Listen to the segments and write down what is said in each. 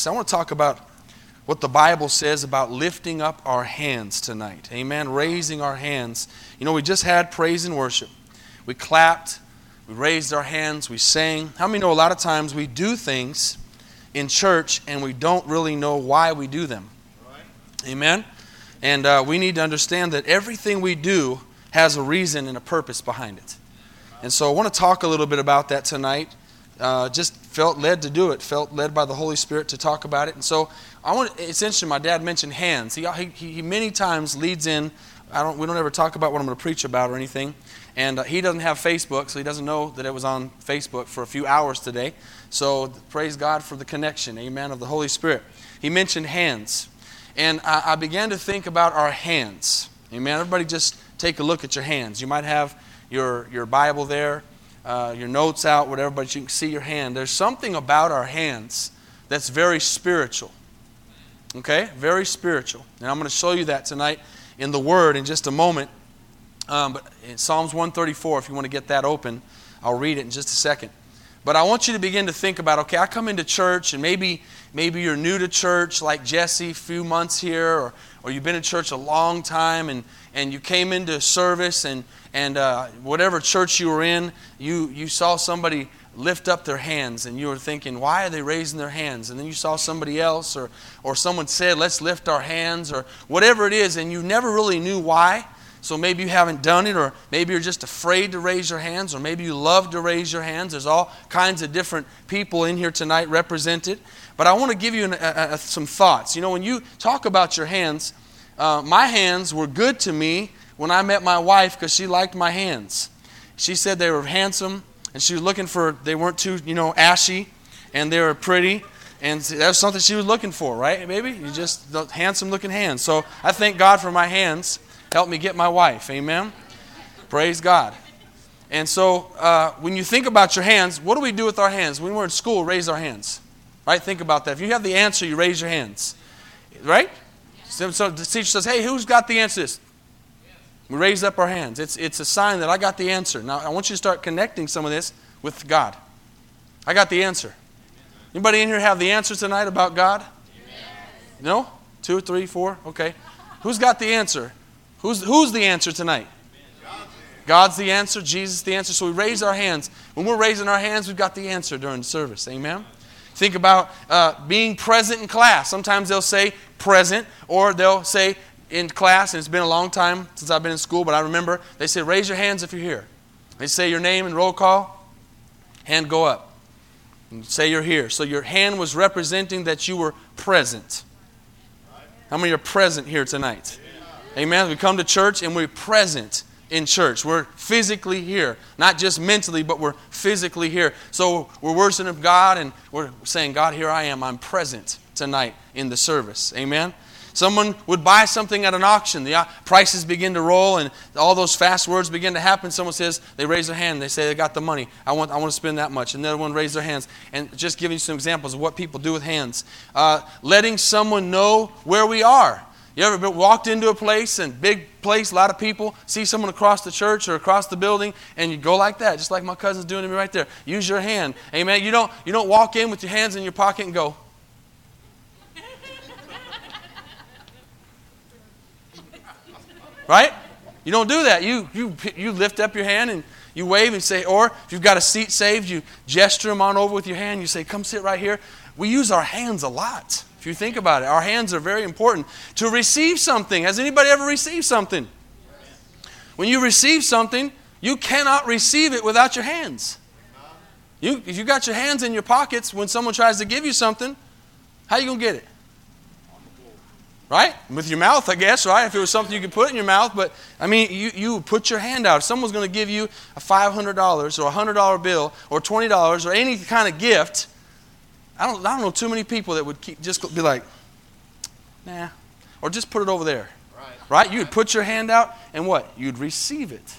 hands. I want to talk about what the Bible says about lifting up our hands tonight. Amen. Raising our hands. You know, we just had praise and worship. We clapped, we raised our hands, we sang. How many know a lot of times we do things in church and we don't really know why we do them? Amen. And uh, we need to understand that everything we do has a reason and a purpose behind it. And so I want to talk a little bit about that tonight. Uh, just felt led to do it, felt led by the Holy Spirit to talk about it. And so I want. It's interesting. My dad mentioned hands. He, he, he many times leads in. I don't. We don't ever talk about what I'm going to preach about or anything. And uh, he doesn't have Facebook, so he doesn't know that it was on Facebook for a few hours today. So praise God for the connection, Amen, of the Holy Spirit. He mentioned hands, and I, I began to think about our hands. Amen. Everybody, just take a look at your hands. You might have your your Bible there uh, your notes out, whatever, but you can see your hand. There's something about our hands that's very spiritual. Okay? Very spiritual. And I'm going to show you that tonight in the Word in just a moment. Um, but in Psalms 134, if you want to get that open, I'll read it in just a second. But I want you to begin to think about okay, I come into church, and maybe, maybe you're new to church, like Jesse, a few months here, or, or you've been in church a long time, and, and you came into service, and, and uh, whatever church you were in, you, you saw somebody lift up their hands and you were thinking, why are they raising their hands? And then you saw somebody else or, or someone said, let's lift our hands or whatever it is, and you never really knew why. So maybe you haven't done it, or maybe you're just afraid to raise your hands, or maybe you love to raise your hands. There's all kinds of different people in here tonight represented. But I want to give you an, a, a, some thoughts. You know, when you talk about your hands, uh, my hands were good to me when I met my wife because she liked my hands. She said they were handsome and she was looking for, they weren't too, you know, ashy and they were pretty. And that was something she was looking for, right, baby? You just, handsome looking hands. So I thank God for my hands. Help me get my wife. Amen. Praise God. And so uh, when you think about your hands, what do we do with our hands? When we're in school, raise our hands. Right? Think about that. If you have the answer, you raise your hands. Right? So, so the teacher says, hey, who's got the answer to this? We raise up our hands. It's, it's a sign that I got the answer. Now, I want you to start connecting some of this with God. I got the answer. Anybody in here have the answer tonight about God? No? Two, three, four? Okay. Who's got the answer? Who's, who's the answer tonight? God's the answer, Jesus the answer. So we raise our hands. When we're raising our hands, we've got the answer during service. Amen? Think about uh, being present in class. Sometimes they'll say present, or they'll say in class, and it's been a long time since I've been in school, but I remember they say, raise your hands if you're here. They say your name and roll call, hand go up. And say you're here. So your hand was representing that you were present. How many are present here tonight? Amen. We come to church and we're present in church. We're physically here, not just mentally, but we're physically here. So we're worshiping God and we're saying, God, here I am. I'm present tonight in the service. Amen. Someone would buy something at an auction. The uh, prices begin to roll and all those fast words begin to happen. Someone says, they raise their hand. They say, they got the money. I want, I want to spend that much. And the other one raise their hands. And just giving you some examples of what people do with hands. Uh, letting someone know where we are. You ever been, walked into a place and big place, a lot of people, see someone across the church or across the building, and you go like that, just like my cousin's doing to me right there. Use your hand. Amen. You don't, you don't walk in with your hands in your pocket and go, Right? You don't do that. You, you, you lift up your hand and you wave and say, or if you've got a seat saved, you gesture them on over with your hand. You say, come sit right here. We use our hands a lot. If you think about it, our hands are very important to receive something. Has anybody ever received something? When you receive something, you cannot receive it without your hands. You, if you got your hands in your pockets when someone tries to give you something, how you going to get it? Right? With your mouth, I guess, right? If it was something you could put in your mouth. But, I mean, you, you put your hand out. If someone's going to give you a $500 or a $100 bill or $20 or any kind of gift, I don't, I don't know too many people that would keep, just be like, nah. Or just put it over there. Right? right? You'd put your hand out and what? You'd receive it.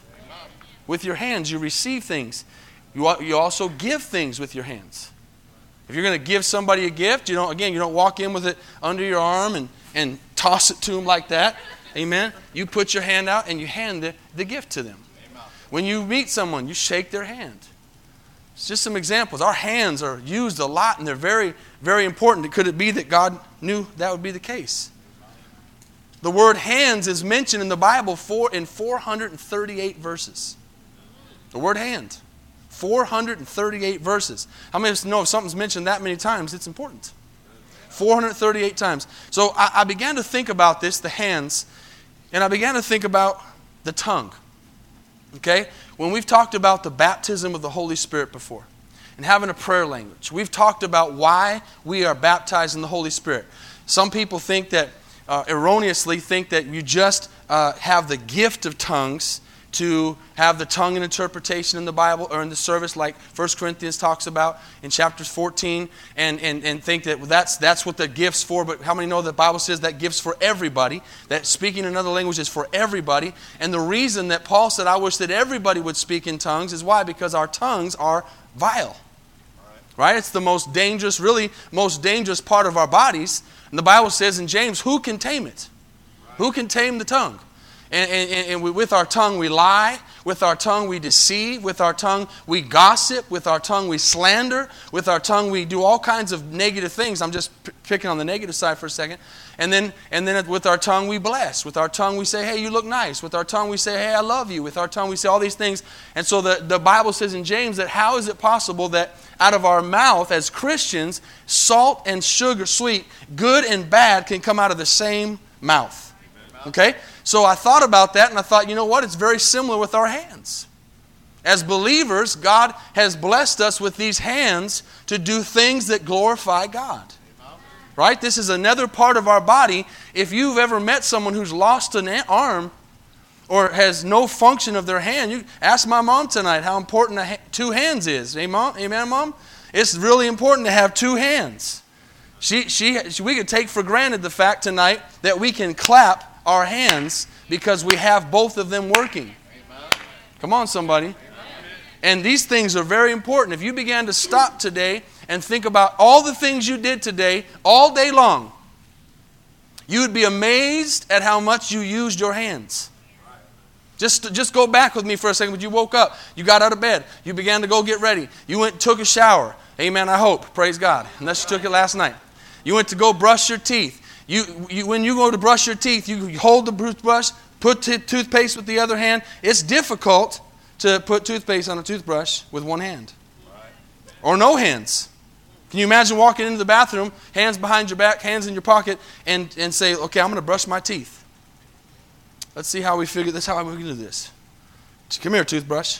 With your hands, you receive things. You, you also give things with your hands. If you're going to give somebody a gift, you don't, again, you don't walk in with it under your arm and and toss it to them like that. Amen. You put your hand out and you hand the, the gift to them. Amen. When you meet someone, you shake their hand. It's just some examples. Our hands are used a lot and they're very, very important. Could it be that God knew that would be the case? The word hands is mentioned in the Bible for, in 438 verses. The word hand. 438 verses. How many of us know if something's mentioned that many times, it's important? 438 times. So I, I began to think about this, the hands, and I began to think about the tongue. Okay? When we've talked about the baptism of the Holy Spirit before and having a prayer language, we've talked about why we are baptized in the Holy Spirit. Some people think that, uh, erroneously, think that you just uh, have the gift of tongues to have the tongue and interpretation in the Bible or in the service, like 1 Corinthians talks about in chapters 14, and, and, and think that that's, that's what the gift's for. But how many know the Bible says that gift's for everybody? That speaking another language is for everybody. And the reason that Paul said, I wish that everybody would speak in tongues is why? Because our tongues are vile. Right? It's the most dangerous, really most dangerous part of our bodies. And the Bible says in James, who can tame it? Who can tame the tongue? And, and, and we, with our tongue, we lie. With our tongue, we deceive. With our tongue, we gossip. With our tongue, we slander. With our tongue, we do all kinds of negative things. I'm just p- picking on the negative side for a second. And then, and then with our tongue, we bless. With our tongue, we say, hey, you look nice. With our tongue, we say, hey, I love you. With our tongue, we say all these things. And so the, the Bible says in James that how is it possible that out of our mouth as Christians, salt and sugar, sweet, good and bad can come out of the same mouth? Okay? So I thought about that and I thought, you know what? It's very similar with our hands. As believers, God has blessed us with these hands to do things that glorify God. Right? This is another part of our body. If you've ever met someone who's lost an arm or has no function of their hand, you ask my mom tonight how important two hands is. Amen, Amen, mom? It's really important to have two hands. She, she, we could take for granted the fact tonight that we can clap our hands because we have both of them working. Come on, somebody. And these things are very important. If you began to stop today and think about all the things you did today, all day long, you would be amazed at how much you used your hands. Just, just go back with me for a second. When you woke up, you got out of bed, you began to go get ready, you went took a shower. Amen, I hope. Praise God. Unless you took it last night. You went to go brush your teeth. You, you, when you go to brush your teeth, you hold the toothbrush, put t- toothpaste with the other hand. It's difficult to put toothpaste on a toothbrush with one hand or no hands. Can you imagine walking into the bathroom, hands behind your back, hands in your pocket, and, and say, okay, I'm going to brush my teeth? Let's see how we figure this, how we can do this. Come here, toothbrush.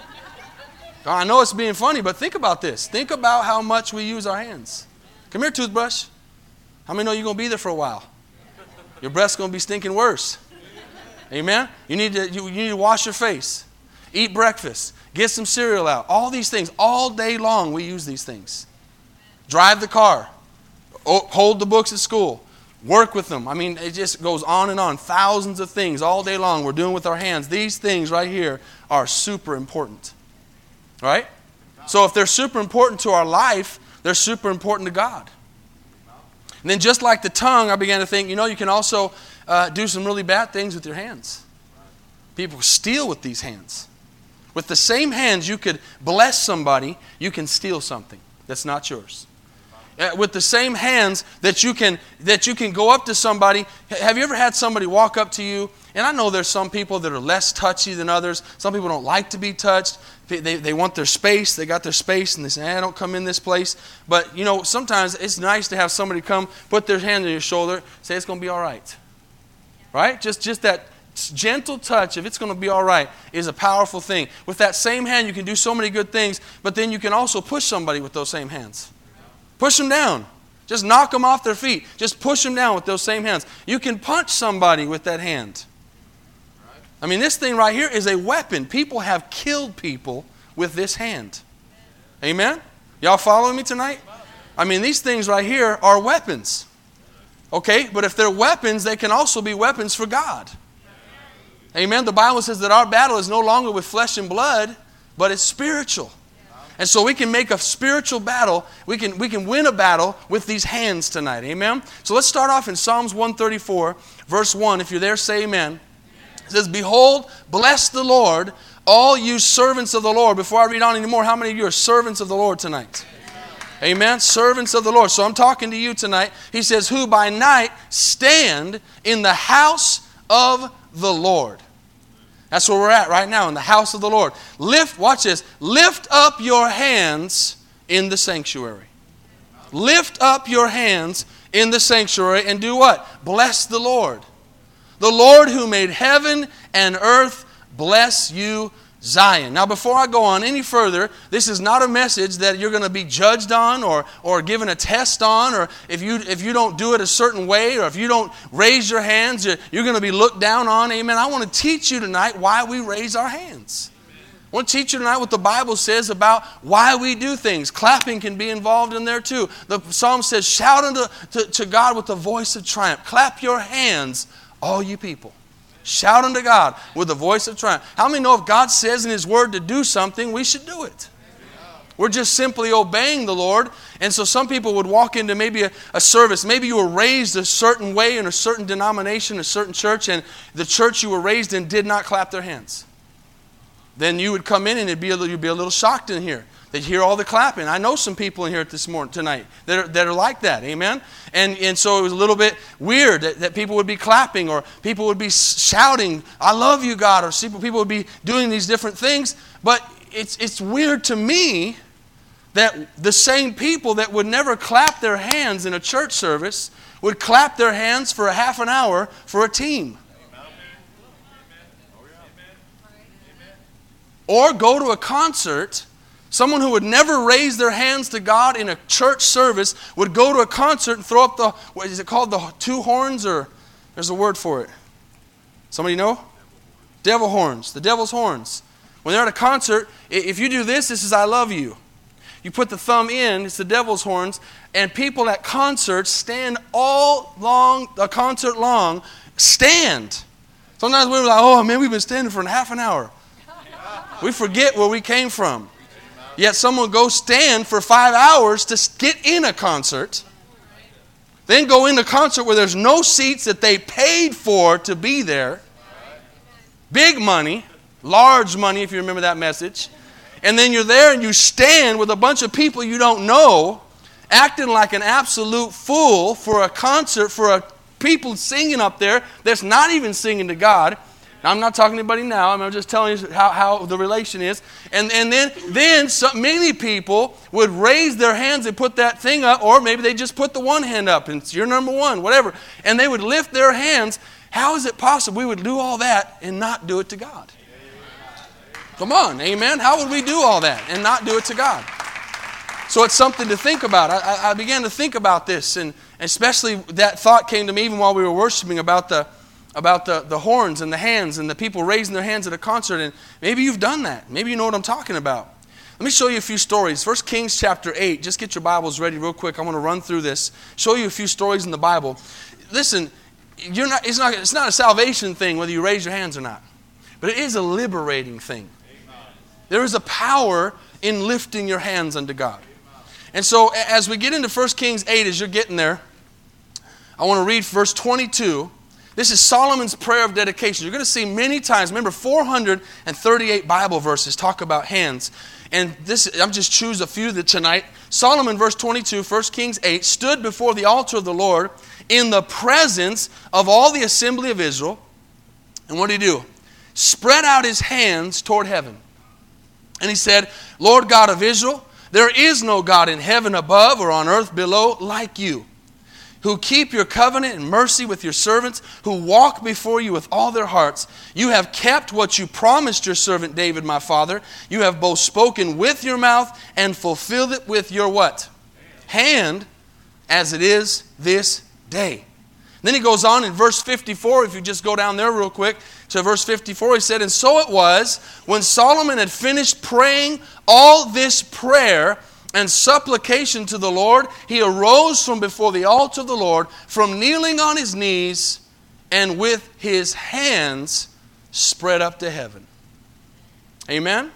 I know it's being funny, but think about this. Think about how much we use our hands. Come here, toothbrush. How many know you're going to be there for a while? Your breath's going to be stinking worse. Amen? You need, to, you, you need to wash your face, eat breakfast, get some cereal out. All these things, all day long, we use these things. Drive the car, hold the books at school, work with them. I mean, it just goes on and on. Thousands of things all day long we're doing with our hands. These things right here are super important. Right? So if they're super important to our life, they're super important to God. And then, just like the tongue, I began to think, you know, you can also uh, do some really bad things with your hands. People steal with these hands. With the same hands, you could bless somebody, you can steal something that's not yours. Uh, with the same hands that you can that you can go up to somebody. Have you ever had somebody walk up to you and I know there's some people that are less touchy than others. Some people don't like to be touched. They, they want their space. They got their space and they say, hey, I don't come in this place. But, you know, sometimes it's nice to have somebody come, put their hand on your shoulder, say, it's going to be all right. Right? Just, just that gentle touch, if it's going to be all right, is a powerful thing. With that same hand, you can do so many good things, but then you can also push somebody with those same hands. Push them down. Just knock them off their feet. Just push them down with those same hands. You can punch somebody with that hand. I mean, this thing right here is a weapon. People have killed people with this hand. Amen? Y'all following me tonight? I mean, these things right here are weapons. Okay? But if they're weapons, they can also be weapons for God. Amen? The Bible says that our battle is no longer with flesh and blood, but it's spiritual. And so we can make a spiritual battle. We can, we can win a battle with these hands tonight. Amen? So let's start off in Psalms 134, verse 1. If you're there, say amen. It says, Behold, bless the Lord, all you servants of the Lord. Before I read on anymore, how many of you are servants of the Lord tonight? Amen. Servants of the Lord. So I'm talking to you tonight. He says, Who by night stand in the house of the Lord. That's where we're at right now, in the house of the Lord. Lift, watch this, lift up your hands in the sanctuary. Lift up your hands in the sanctuary and do what? Bless the Lord. The Lord who made heaven and earth bless you Zion. Now, before I go on any further, this is not a message that you're going to be judged on or, or given a test on, or if you, if you don't do it a certain way, or if you don't raise your hands, you're, you're going to be looked down on. Amen. I want to teach you tonight why we raise our hands. I want to teach you tonight what the Bible says about why we do things. Clapping can be involved in there too. The psalm says, Shout unto to, to God with the voice of triumph. Clap your hands, all you people. Shout unto God with a voice of triumph. How many know if God says in His Word to do something, we should do it? We're just simply obeying the Lord. And so some people would walk into maybe a, a, service. Maybe you were raised a certain way in a certain denomination, a certain church, and the church you were raised in did not clap their hands. Then you would come in and it'd be a you'd be a little shocked in here. They'd hear all the clapping. I know some people in here this morning, tonight, that are, that are like that. Amen? And, and so it was a little bit weird that, that people would be clapping or people would be shouting, I love you, God, or people would be doing these different things. But it's, it's weird to me that the same people that would never clap their hands in a church service would clap their hands for a half an hour for a team. Or go to a concert Someone who would never raise their hands to God in a church service would go to a concert and throw up the, what is it called, the two horns, or there's a word for it. Somebody know? Devil horns, the devil's horns. When they're at a concert, if you do this, this is I love you. You put the thumb in, it's the devil's horns, and people at concerts stand all long, a concert long, stand. Sometimes we're like, oh man, we've been standing for half an hour. We forget where we came from. Yet someone go stand for five hours to get in a concert, then go in a concert where there's no seats that they paid for to be there. Big money, large money, if you remember that message. And then you're there and you stand with a bunch of people you don't know, acting like an absolute fool for a concert for a people singing up there that's not even singing to God. I'm not talking to anybody now. I'm just telling you how, how the relation is. And, and then, then many people would raise their hands and put that thing up, or maybe they just put the one hand up and it's your number one, whatever. And they would lift their hands. How is it possible we would do all that and not do it to God? Come on, amen. How would we do all that and not do it to God? So it's something to think about. I, I began to think about this, and especially that thought came to me even while we were worshiping about the about the, the horns and the hands and the people raising their hands at a concert. And maybe you've done that. Maybe you know what I'm talking about. Let me show you a few stories. First Kings chapter 8. Just get your Bibles ready real quick. I want to run through this. Show you a few stories in the Bible. Listen, you're not, it's, not, it's not a salvation thing whether you raise your hands or not, but it is a liberating thing. There is a power in lifting your hands unto God. And so as we get into 1 Kings 8, as you're getting there, I want to read verse 22 this is Solomon's prayer of dedication. You're going to see many times, remember, 438 Bible verses talk about hands. And this, I'm just choose a few that tonight. Solomon, verse 22, 1 Kings 8, stood before the altar of the Lord in the presence of all the assembly of Israel. And what did he do? Spread out his hands toward heaven. And he said, Lord God of Israel, there is no God in heaven above or on earth below like you who keep your covenant and mercy with your servants, who walk before you with all their hearts. You have kept what you promised your servant David, my father. You have both spoken with your mouth and fulfilled it with your what? Hand, as it is this day. Then he goes on in verse 54, if you just go down there real quick to verse 54, he said, And so it was when Solomon had finished praying all this prayer and supplication to the Lord, he arose from before the altar of the Lord, from kneeling on his knees, and with his hands spread up to heaven. Amen?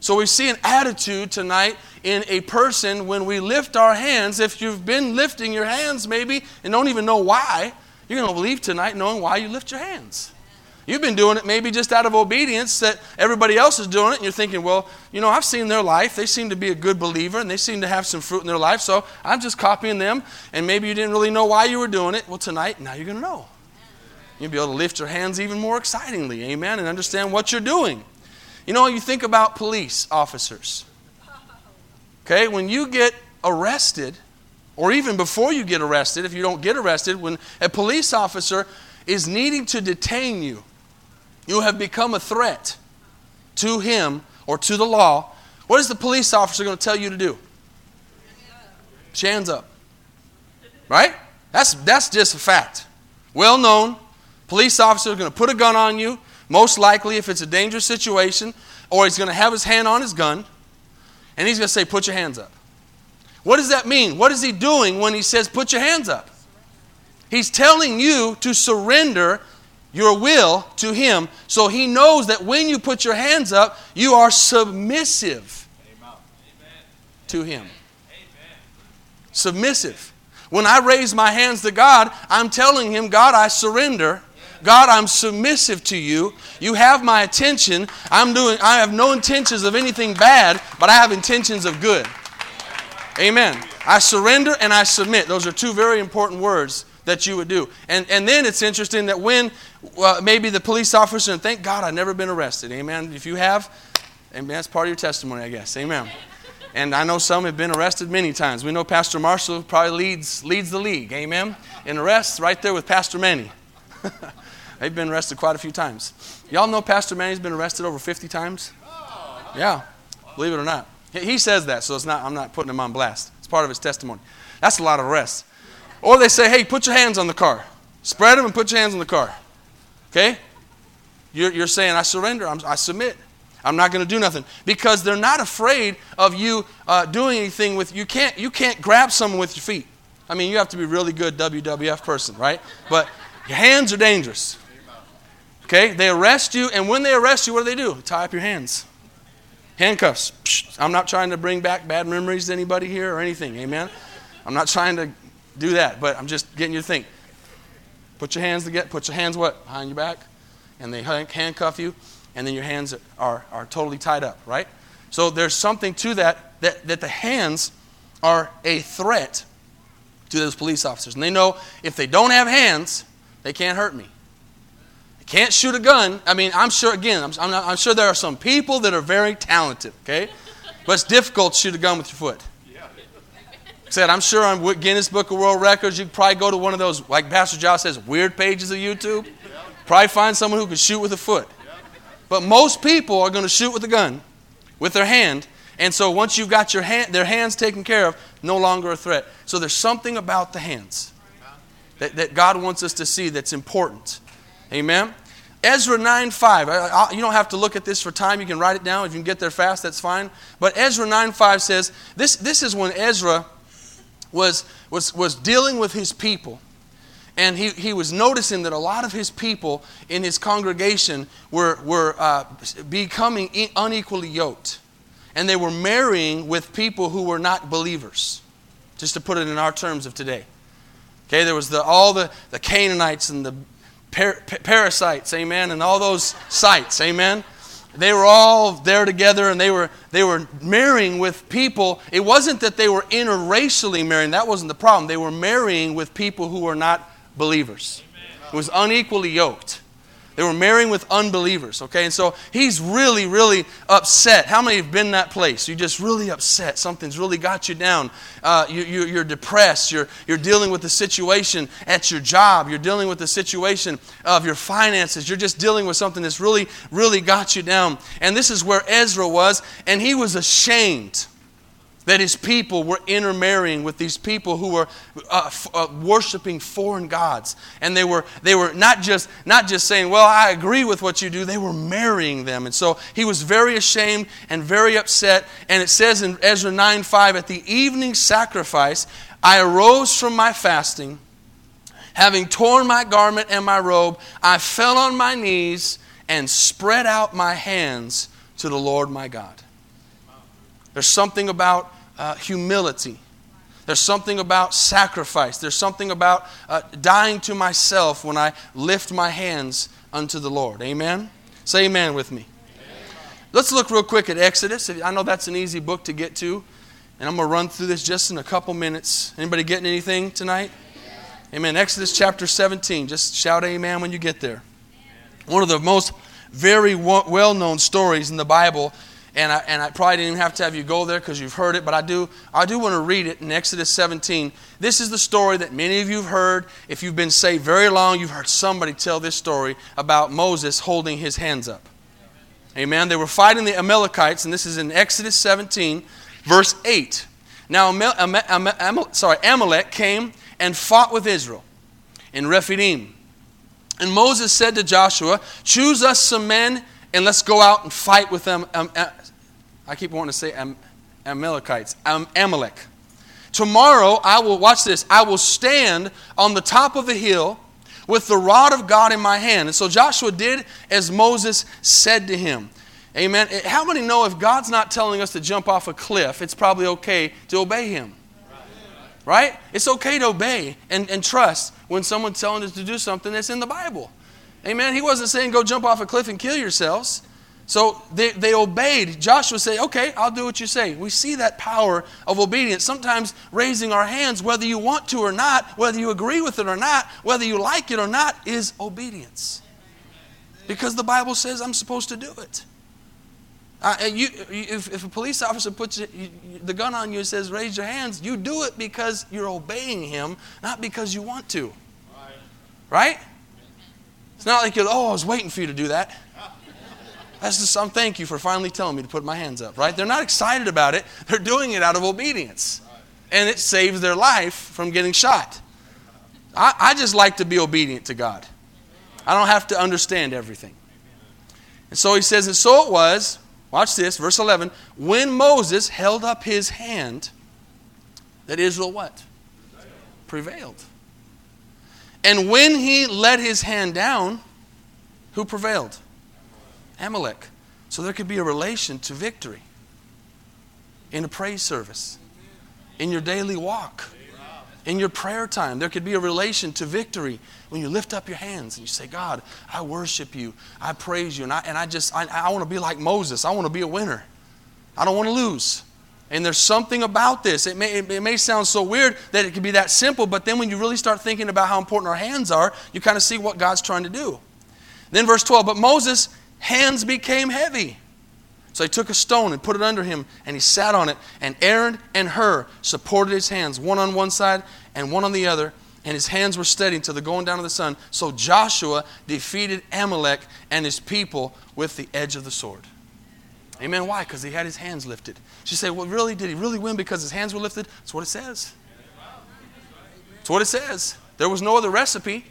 So we see an attitude tonight in a person when we lift our hands. If you've been lifting your hands maybe and don't even know why, you're going to leave tonight knowing why you lift your hands. You've been doing it maybe just out of obedience that everybody else is doing it, and you're thinking, well, you know, I've seen their life. They seem to be a good believer, and they seem to have some fruit in their life, so I'm just copying them, and maybe you didn't really know why you were doing it. Well, tonight, now you're going to know. You'll be able to lift your hands even more excitingly, amen, and understand what you're doing. You know, you think about police officers. Okay, when you get arrested, or even before you get arrested, if you don't get arrested, when a police officer is needing to detain you, you have become a threat to him or to the law. What is the police officer going to tell you to do? Hands up. Right? That's, that's just a fact. Well known. Police officer is going to put a gun on you, most likely if it's a dangerous situation, or he's going to have his hand on his gun, and he's going to say, Put your hands up. What does that mean? What is he doing when he says, Put your hands up? He's telling you to surrender your will to Him so He knows that when you put your hands up, you are submissive Amen. to Him. Amen. Submissive. When I raise my hands to God, I'm telling Him, God, I surrender. God, I'm submissive to you. You have my attention. I'm doing I have no intentions of anything bad, but I have intentions of good. Amen. I surrender and I submit. Those are two very important words that you would do. And, and then it's interesting that when uh, maybe the police officer, and thank God I've never been arrested. Amen. If you have, amen, that's part of your testimony, I guess. Amen. And I know some have been arrested many times. We know Pastor Marshall probably leads, leads the league. Amen. In arrests, right there with Pastor Manny. They've been arrested quite a few times. Y'all know Pastor Manny's been arrested over 50 times? Yeah, believe it or not. He says that, so it's not, I'm not putting him on blast. It's part of his testimony. That's a lot of arrests. Or they say, hey, put your hands on the car. Spread them and put your hands on the car. Okay? You're, you're saying, I surrender, I'm, i submit. I'm not going to do nothing. Because they're not afraid of you uh, doing anything with, you can't, you can't grab someone with your feet. I mean, you have to be really good WWF person, right? But your hands are dangerous. Okay? They arrest you, and when they arrest you, what do they do? Tie up your hands. Handcuffs. Psh, I'm not trying to bring back bad memories to anybody here or anything. Amen? I'm not trying to do that, but I'm just getting you to think. Put your hands together. Put your hands what? Behind your back. And they handcuff you, and then your hands are, are totally tied up, right? So there's something to that, that, that the hands are a threat to those police officers. And they know if they don't have hands, they can't hurt me. They can't shoot a gun. I mean, I'm sure, again, I'm, I'm, not, I'm sure there are some people that are very talented, okay? But it's difficult to shoot a gun with your foot said, I'm sure on Guinness Book of World Records, you could probably go to one of those, like Pastor Josh says, weird pages of YouTube. Probably find someone who can shoot with a foot. But most people are going to shoot with a gun, with their hand. And so once you've got your hand, their hands taken care of, no longer a threat. So there's something about the hands that, that God wants us to see that's important. Amen? Ezra 9 5. you don't have to look at this for time. You can write it down. If you can get there fast, that's fine. But Ezra 9 5 says this, this is when Ezra was, was, was dealing with his people. And he, he was noticing that a lot of his people in his congregation were, were uh, becoming unequally yoked. And they were marrying with people who were not believers, just to put it in our terms of today. Okay, there was the, all the, the Canaanites and the par- parasites, amen, and all those sites, amen. They were all there together and they were, they were marrying with people. It wasn't that they were interracially marrying, that wasn't the problem. They were marrying with people who were not believers. It was unequally yoked. They were marrying with unbelievers, okay? And so he's really, really upset. How many have been that place? You're just really upset. Something's really got you down. Uh, you, you, you're depressed. You're, you're dealing with the situation at your job. You're dealing with the situation of your finances. You're just dealing with something that's really, really got you down. And this is where Ezra was, and he was ashamed that his people were intermarrying with these people who were uh, f- uh, worshiping foreign gods. And they were they were not just not just saying well i agree with what you do. They were marrying them. And so he was very ashamed and very upset. And it says in ezra 9 5 at the evening sacrifice i arose from my fasting. Having torn my garment and my robe i fell on my knees and spread out my hands to the lord my god there's something about uh, humility. There's something about sacrifice. There's something about uh, dying to myself when I lift my hands unto the Lord. Amen? Say amen with me. Let's look real quick at Exodus. I know that's an easy book to get to, and I'm going to run through this just in a couple minutes. Anybody getting anything tonight? Amen. Exodus chapter 17. Just shout amen when you get there. One of the most very well known stories in the Bible, and I, and I probably didn't even have to have you go there because you've heard it, but I do, I do want to read it in Exodus 17. This is the story that many of you have heard. If you've been saved very long, you've heard somebody tell this story about Moses holding his hands up. Amen. They were fighting the Amalekites, and this is in Exodus 17, verse 8. Now, Am- Am- Am- sorry, Amalek came and fought with Israel in Rephidim. And Moses said to Joshua, Choose us some men and let's go out and fight with them. Um, uh, I keep wanting to say Am- Amalekites, Am- Amalek. Tomorrow I will, watch this, I will stand on the top of the hill with the rod of God in my hand. And so Joshua did as Moses said to him. Amen. Eh, how many know if God's not telling us to jump off a cliff, it's probably okay to obey him? Right? It's okay to obey and, and trust when someone's telling us to do something that's in the Bible. Amen. He wasn't saying go jump off a cliff and kill yourselves. So they, they obeyed. Joshua said, Okay, I'll do what you say. We see that power of obedience. Sometimes raising our hands, whether you want to or not, whether you agree with it or not, whether you like it or not, is obedience. Because the Bible says I'm supposed to do it. Uh, you, if, if, a police officer puts the gun on you and says, raise your hands, you do it because you're obeying him, not because you want to. Right? It's not like you're, oh, I was waiting for you to do that. That's just some thank you for finally telling me to put my hands up, right? They're not excited about it. They're doing it out of obedience. And it saves their life from getting shot. I, I just like to be obedient to God. I don't have to understand everything. And so he says, and so it was, watch this, verse 11, when Moses held up his hand, that Israel what? Prevailed. And when he let his hand down, who prevailed? Amalek. So there could be a relation to victory in a praise service, in your daily walk, in your prayer time. There could be a relation to victory when you lift up your hands and you say, God, I worship you, I praise you, and I, and I just, I, I want to be like Moses. I want to be a winner. I don't want to lose. And there's something about this. It may, it may sound so weird that it could be that simple, but then when you really start thinking about how important our hands are, you kind of see what God's trying to do. Then verse 12, but Moses hands became heavy. So he took a stone and put it under him, and he sat on it. And Aaron and Hur supported his hands, one on one side and one on the other. And his hands were steady until the going down of the sun. So Joshua defeated Amalek and his people with the edge of the sword. Amen. Why? Because he had his hands lifted. She said, Well, really? Did he really win because his hands were lifted? That's what it says. That's what it says. There was no other recipe.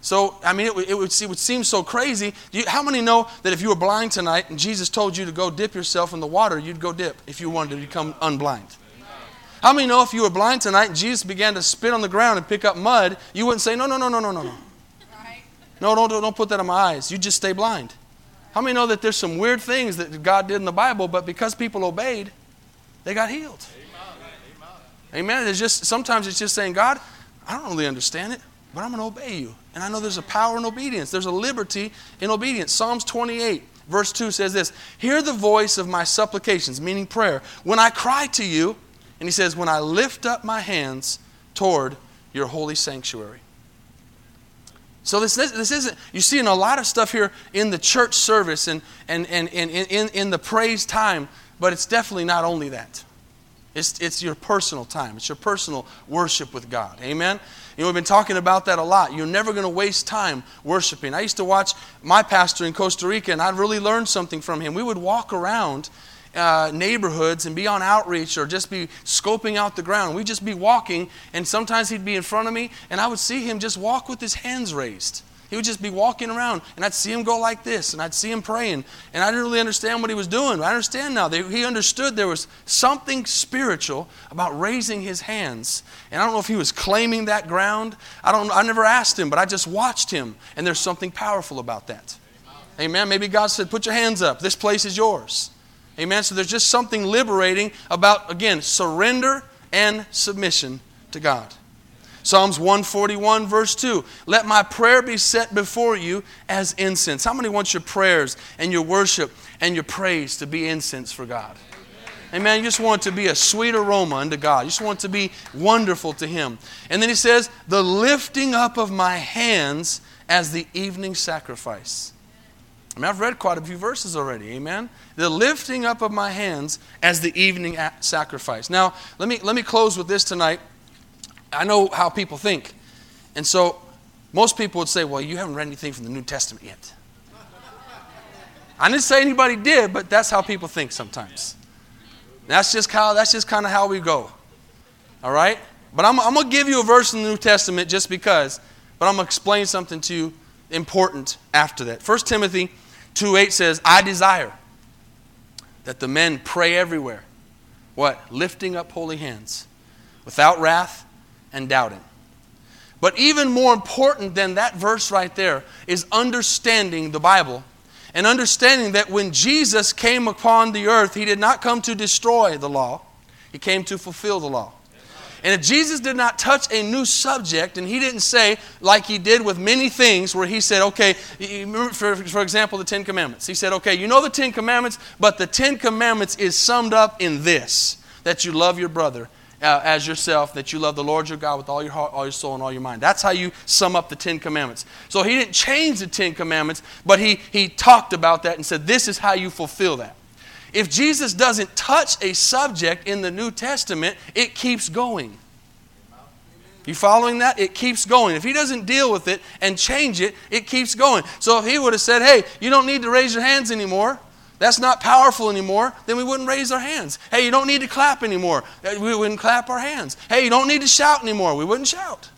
So, I mean, it, would, it would, it would seem so crazy. You, how many know that if you were blind tonight and Jesus told you to go dip yourself in the water, you'd go dip if you wanted to become unblind? How many know if you were blind tonight and Jesus began to spit on the ground and pick up mud, you wouldn't say, no, no, no, no, no, no, no. No, don't, don't put that in my eyes. You just stay blind. How many know that there's some weird things that God did in the Bible, but because people obeyed, they got healed? Amen. Amen. Amen. It's just sometimes it's just saying, God, I don't really understand it, but I'm going to obey you. And I know there's a power in obedience. There's a liberty in obedience. Psalms 28, verse 2 says this Hear the voice of my supplications, meaning prayer, when I cry to you. And he says, When I lift up my hands toward your holy sanctuary. So this, this, this isn't, you see in a lot of stuff here in the church service and, and, and, and in, in the praise time, but it's definitely not only that. It's, it's your personal time. It's your personal worship with God. Amen? You know, we've been talking about that a lot. You're never going to waste time worshiping. I used to watch my pastor in Costa Rica, and I really learned something from him. We would walk around uh, neighborhoods and be on outreach or just be scoping out the ground. We'd just be walking, and sometimes he'd be in front of me, and I would see him just walk with his hands raised. He would just be walking around, and I'd see him go like this, and I'd see him praying. And I didn't really understand what he was doing. I understand now. He understood there was something spiritual about raising his hands. And I don't know if he was claiming that ground. I, don't, I never asked him, but I just watched him, and there's something powerful about that. Amen. Maybe God said, Put your hands up. This place is yours. Amen. So there's just something liberating about, again, surrender and submission to God. Psalms 141, verse 2. Let my prayer be set before you as incense. How many want your prayers and your worship and your praise to be incense for God? Amen. You just want it to be a sweet aroma unto God. You just want it to be wonderful to Him. And then He says, the lifting up of my hands as the evening sacrifice. I mean, I've read quite a few verses already. Amen. The lifting up of my hands as the evening sacrifice. Now, let me, let me close with this tonight. I know how people think. And so, most people would say, well, you haven't read anything from the New Testament yet. I didn't say anybody did, but that's how people think sometimes. That's just how that's just kind of how we go. All right? But I'm, I'm going to give you a verse in the New Testament just because, but I'm going to explain something to you important after that. 1 Timothy 2 8 says, I desire that the men pray everywhere. What? Lifting up holy hands, without wrath and doubting. But even more important than that verse right there is understanding the Bible and understanding that when Jesus came upon the earth, he did not come to destroy the law, he came to fulfill the law. And if Jesus did not touch a new subject, and he didn't say, like he did with many things, where he said, okay, for, for example, the Ten Commandments. He said, okay, you know the Ten Commandments, but the Ten Commandments is summed up in this that you love your brother uh, as yourself, that you love the Lord your God with all your heart, all your soul, and all your mind. That's how you sum up the Ten Commandments. So he didn't change the Ten Commandments, but he, he talked about that and said, This is how you fulfill that. If Jesus doesn't touch a subject in the New Testament, it keeps going. You following that? It keeps going. If he doesn't deal with it and change it, it keeps going. So if he would have said, hey, you don't need to raise your hands anymore, that's not powerful anymore, then we wouldn't raise our hands. Hey, you don't need to clap anymore. Uh, we wouldn't clap our hands. Hey, you don't need to shout anymore. We wouldn't shout.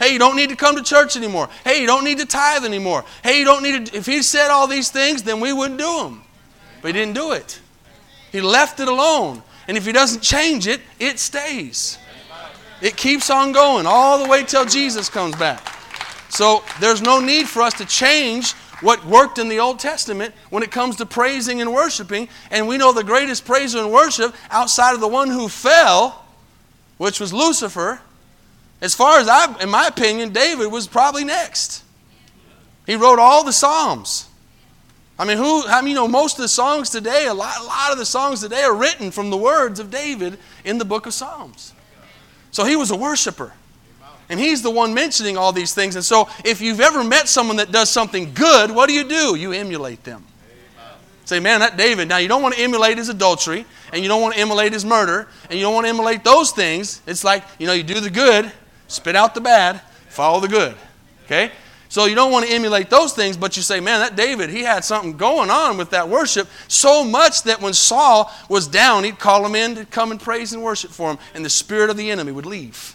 Hey, you don't need to come to church anymore. Hey, you don't need to tithe anymore. Hey, you don't need to. If he said all these things, then we wouldn't do them. But he didn't do it. He left it alone. And if he doesn't change it, it stays. It keeps on going all the way till Jesus comes back. So there's no need for us to change what worked in the Old Testament when it comes to praising and worshiping. And we know the greatest praiser and worship outside of the one who fell, which was Lucifer. As far as I, in my opinion, David was probably next. He wrote all the Psalms. I mean, who, I mean, you know, most of the songs today, a lot, a lot of the songs today are written from the words of David in the book of Psalms. So he was a worshiper. And he's the one mentioning all these things. And so if you've ever met someone that does something good, what do you do? You emulate them. Amen. Say, man, that David. Now, you don't want to emulate his adultery, and you don't want to emulate his murder, and you don't want to emulate those things. It's like, you know, you do the good, spit out the bad, follow the good. Okay? So you don't want to emulate those things, but you say, man, that David, he had something going on with that worship so much that when Saul was down, he'd call him in to come and praise and worship for him, and the spirit of the enemy would leave.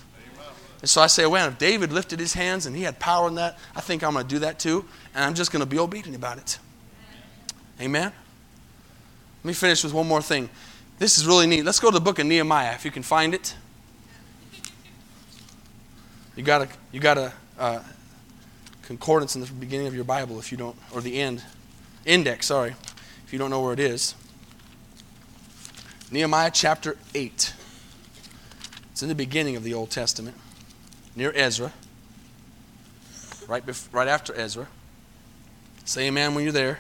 And so I say, well, if David lifted his hands and he had power in that, I think I'm going to do that too. And I'm just going to be obedient about it. Amen? Let me finish with one more thing. This is really neat. Let's go to the book of Nehemiah if you can find it. You got a, you got a uh, concordance in the beginning of your Bible if you don't, or the end, index, sorry, if you don't know where it is. Nehemiah chapter 8. It's in the beginning of the Old Testament near Ezra, right, bef- right after Ezra. Say amen when you're there.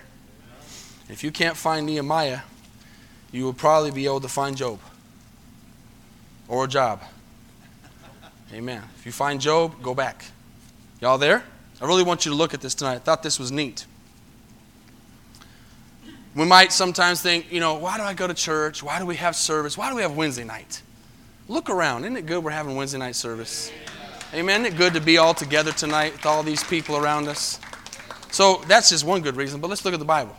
If you can't find Nehemiah, you will probably be able to find Job or a job. Amen. If you find Job, go back. Y'all there? I really want you to look at this tonight. I thought this was neat. We might sometimes think, you know, why do I go to church? Why do we have service? Why do we have Wednesday night? Look around. Isn't it good we're having Wednesday night service? Amen. Isn't it good to be all together tonight with all these people around us? So that's just one good reason, but let's look at the Bible.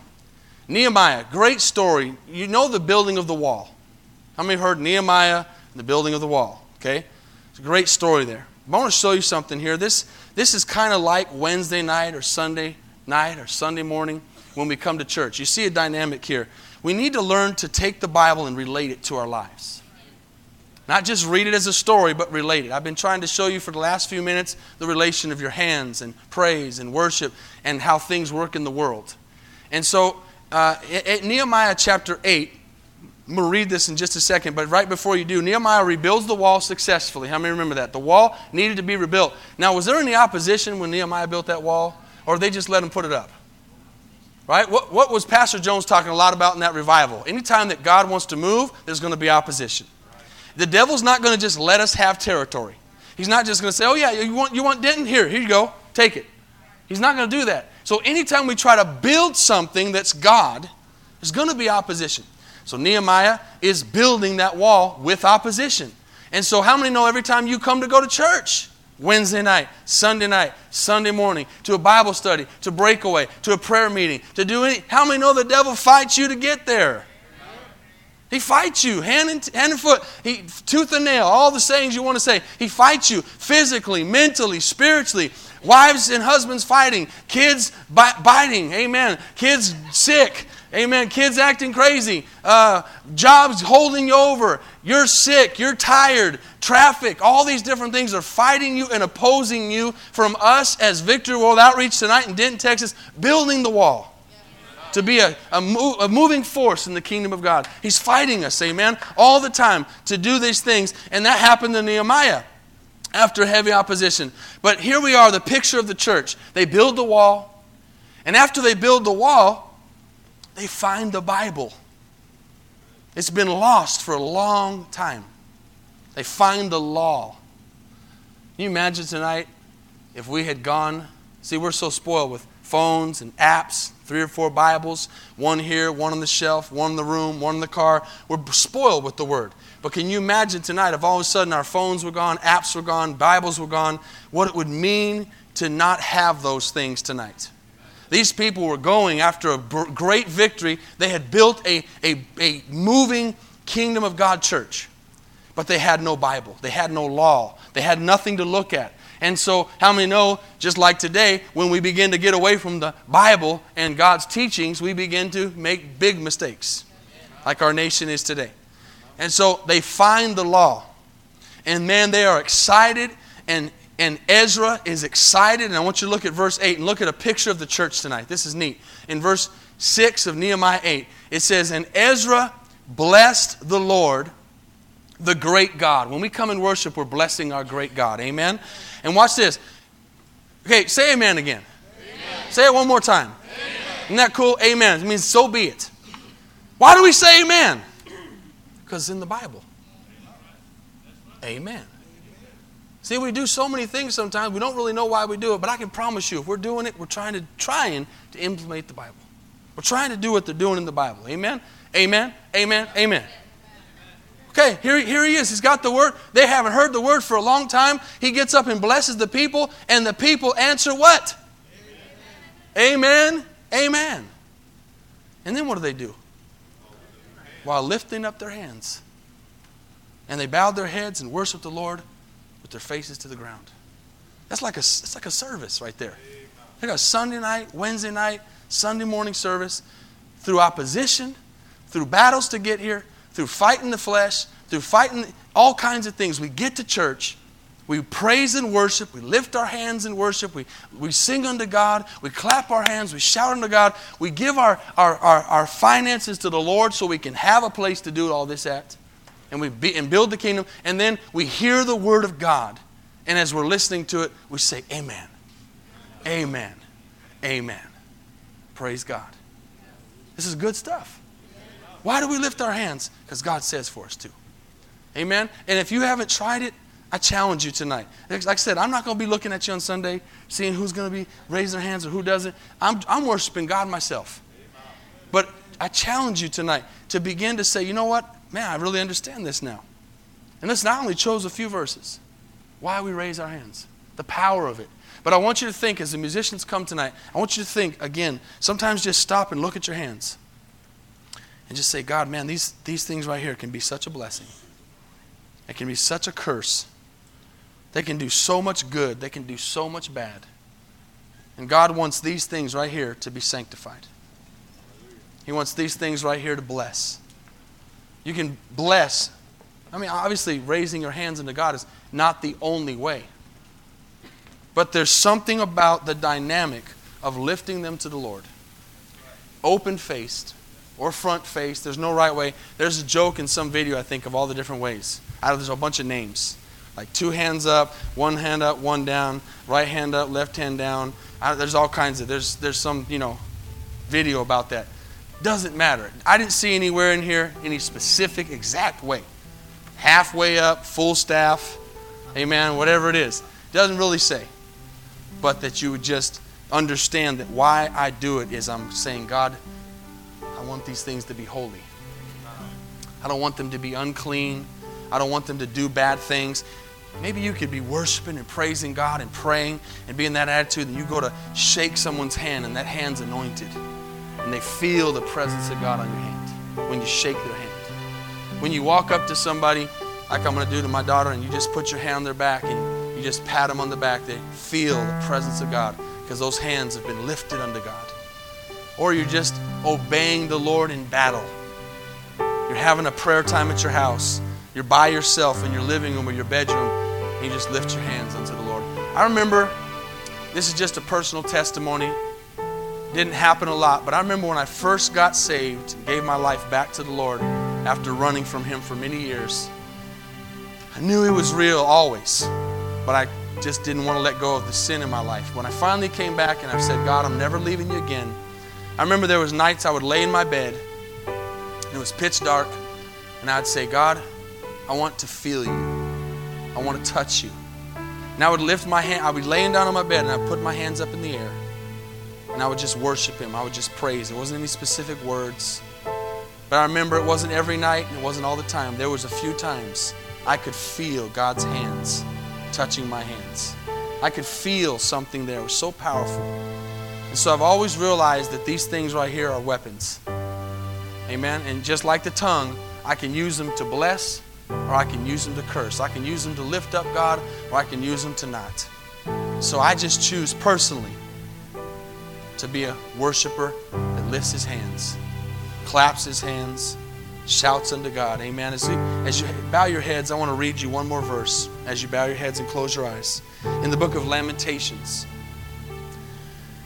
Nehemiah, great story. You know the building of the wall. How many heard Nehemiah, the building of the wall? Okay? It's a great story there. I want to show you something here. This, this is kind of like Wednesday night or Sunday night or Sunday morning when we come to church. You see a dynamic here. We need to learn to take the Bible and relate it to our lives. Not just read it as a story, but relate it. I've been trying to show you for the last few minutes the relation of your hands and praise and worship and how things work in the world. And so, uh, at Nehemiah chapter 8, I'm going to read this in just a second, but right before you do, Nehemiah rebuilds the wall successfully. How many remember that? The wall needed to be rebuilt. Now, was there any opposition when Nehemiah built that wall, or they just let him put it up? Right? What, what was Pastor Jones talking a lot about in that revival? Anytime that God wants to move, there's going to be opposition. The devil's not going to just let us have territory. He's not just going to say, oh, yeah, you want, you want Denton? Here, here you go. Take it. He's not going to do that. So anytime we try to build something that's God, there's going to be opposition. So Nehemiah is building that wall with opposition. And so, how many know every time you come to go to church, Wednesday night, Sunday night, Sunday morning, to a Bible study, to breakaway, to a prayer meeting, to do any, how many know the devil fights you to get there? He fights you hand and, hand and foot, he, tooth and nail, all the sayings you want to say. He fights you physically, mentally, spiritually. Wives and husbands fighting, kids biting, amen. Kids sick, amen. Kids acting crazy, uh, jobs holding you over. You're sick, you're tired, traffic, all these different things are fighting you and opposing you from us as Victory World Outreach tonight in Denton, Texas, building the wall to be a, a, a, moving force in the kingdom of God. He's fighting us, amen, all the time to do these things. And that happened to Nehemiah after heavy opposition. But here we are, the picture of the church. They build the wall, and after they build the wall, they find the Bible. It's been lost for a long time. They find the law. Can you imagine tonight if we had gone? See, we're so spoiled with phones and apps, three or four Bibles, one here, one on the shelf, one in the room, one in the car. We're spoiled with the Word. But can you imagine tonight if all of a sudden our phones were gone, apps were gone, Bibles were gone, what it would mean to not have those things tonight? These people were going after a great victory. They had built a, a, a moving kingdom of God church, but they had no Bible, they had no law, they had nothing to look at. And so, how many know, just like today, when we begin to get away from the Bible and God's teachings, we begin to make big mistakes, like our nation is today. And so they find the law. And man, they are excited, and, and Ezra is excited. And I want you to look at verse 8 and look at a picture of the church tonight. This is neat. In verse 6 of Nehemiah 8, it says, And Ezra blessed the Lord the great God. When we come and worship, we're blessing our great God. Amen? And watch this. Okay, say amen again. Amen. Say it one more time. Amen. Isn't that cool? Amen. It means so be it. Why do we say amen? Because in the Bible. Amen. See, we do so many things sometimes, we don't really know why we do it, but I can promise you, if we're doing it, we're trying to trying to implement the Bible. We're trying to do what they're doing in the Bible. Amen? Amen? Amen? Amen. Okay, here, here he is. He's got the word. They haven't heard the word for a long time. He gets up and blesses the people, and the people answer what? Amen. Amen. Amen. And then what do they do? While lifting up their hands. And they bowed their heads and worshiped the Lord with their faces to the ground. That's like a, it's like a service right there. Like a Sunday night, Wednesday night, Sunday morning service through opposition, through battles to get here, through fighting the flesh, through fighting all kinds of things. We get to church, we praise and worship, we lift our hands in worship, we, we sing unto God, we clap our hands, we shout unto God, we give our, our, our, our finances to the Lord so we can have a place to do all this at. And we be, and build the kingdom, and then we hear the word of God. And as we're listening to it, we say, Amen. Amen. Amen. Praise God. This is good stuff. Why do we lift our hands? Because God says for us to. Amen? And if you haven't tried it, I challenge you tonight. Like I said, I'm not going to be looking at you on Sunday, seeing who's going to be raising their hands or who doesn't. I'm, I'm worshiping God myself. But I challenge you tonight to begin to say, you know what? Man, I really understand this now. And this not only chose a few verses, why we raise our hands, the power of it. But I want you to think, as the musicians come tonight, I want you to think again, sometimes just stop and look at your hands and just say, God, man, these, these things right here can be such a blessing. It can be such a curse. They can do so much good, they can do so much bad. And God wants these things right here to be sanctified. He wants these things right here to bless. You can bless. I mean, obviously, raising your hands into God is not the only way. But there's something about the dynamic of lifting them to the Lord, open faced, or front face. There's no right way. There's a joke in some video, I think, of all the different ways. Out of There's a bunch of names. Like two hands up, one hand up, one down, right hand up, left hand down. There's all kinds of, there's, there's some, you know, video about that. Doesn't matter. I didn't see anywhere in here any specific exact way. Halfway up, full staff, amen, whatever it is. Doesn't really say. But that you would just understand that why I do it is I'm saying, God, want these things to be holy. I don't want them to be unclean. I don't want them to do bad things. Maybe you could be worshiping and praising God and praying and be in that attitude, and you go to shake someone's hand, and that hand's anointed. And they feel the presence of God on your hand when you shake their hand. When you walk up to somebody, like I'm going to do to my daughter, and you just put your hand on their back and you just pat them on the back, they feel the presence of God because those hands have been lifted unto God. Or you're just obeying the Lord in battle. You're having a prayer time at your house. You're by yourself in your living room or your bedroom, and you just lift your hands unto the Lord. I remember, this is just a personal testimony. Didn't happen a lot, but I remember when I first got saved and gave my life back to the Lord after running from Him for many years. I knew He was real always, but I just didn't want to let go of the sin in my life. When I finally came back and I said, God, I'm never leaving you again. I remember there was nights I would lay in my bed, and it was pitch dark, and I'd say, God, I want to feel you. I want to touch you. And I would lift my hand, I'd be laying down on my bed, and I'd put my hands up in the air, and I would just worship Him. I would just praise. There wasn't any specific words. But I remember it wasn't every night, and it wasn't all the time. There was a few times I could feel God's hands touching my hands. I could feel something there. It was so powerful. And so I've always realized that these things right here are weapons. Amen. And just like the tongue, I can use them to bless or I can use them to curse. I can use them to lift up God or I can use them to not. So I just choose personally to be a worshiper that lifts his hands, claps his hands, shouts unto God. Amen. As you, as you bow your heads, I want to read you one more verse as you bow your heads and close your eyes. In the book of Lamentations,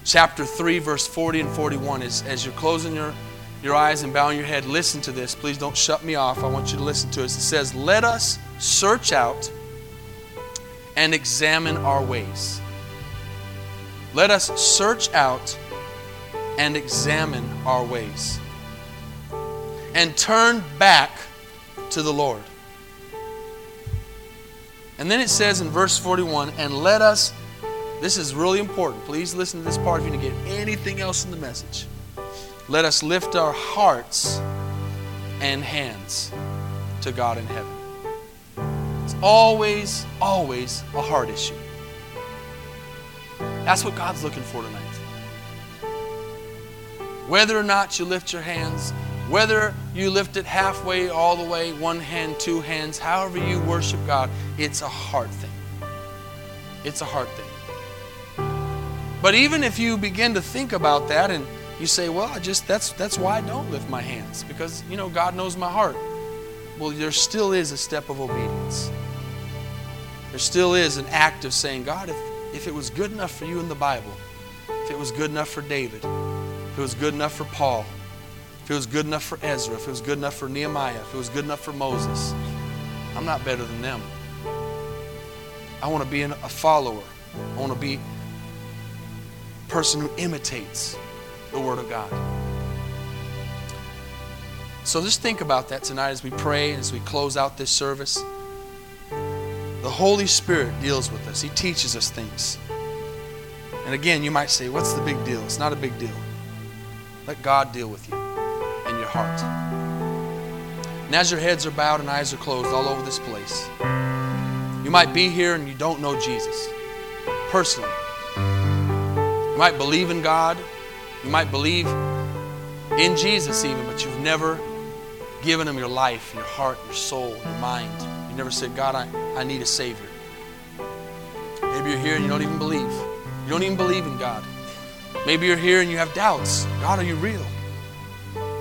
chapter 3, verse 40 and 41, is, as you're closing your, your eyes and bowing your head, listen to this. Please don't shut me off. I want you to listen to it. It says, Let us search out and examine our ways. Let us search out and examine our ways and turn back to the Lord. And then it says in verse 41 and let us, this is really important. Please listen to this part if you get anything else in the message. Let us lift our hearts and hands to God in heaven. It's always, always a heart issue. That's what God's looking for tonight. Whether or not you lift your hands, whether you lift it halfway, all the way, one hand, two hands, however you worship God, it's a heart thing. It's a heart thing. But even if you begin to think about that and you say, well, I just that's that's why I don't lift my hands because you know God knows my heart. Well, there still is a step of obedience. There still is an act of saying, God, if, if it was good enough for you in the Bible, if it was good enough for David, if it was good enough for Paul, if it was good enough for Ezra, if it was good enough for Nehemiah, if it was good enough for Moses, I'm not better than them. I want to be a follower. I want to be person who imitates the Word of God. So just think about that tonight as we pray, and as we close out this service. The Holy Spirit deals with us, He teaches us things. And again, you might say, What's the big deal? It's not a big deal. Let God deal with you and your heart. And as your heads are bowed and eyes are closed all over this place, you might be here and you don't know Jesus personally. You might believe in God, you might believe in Jesus even, but you've never given Him your life, your heart, your soul, your mind. You never said, God, I, I need a Savior. Maybe you're here and you don't even believe. You don't even believe in God. Maybe you're here and you have doubts. God, are you real?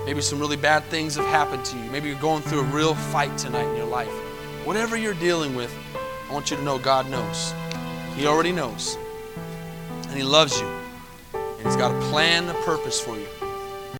Maybe some really bad things have happened to you. Maybe you're going through a real fight tonight in your life. Whatever you're dealing with, I want you to know God knows. He already knows. And He loves you. And He's got a plan, a purpose for you.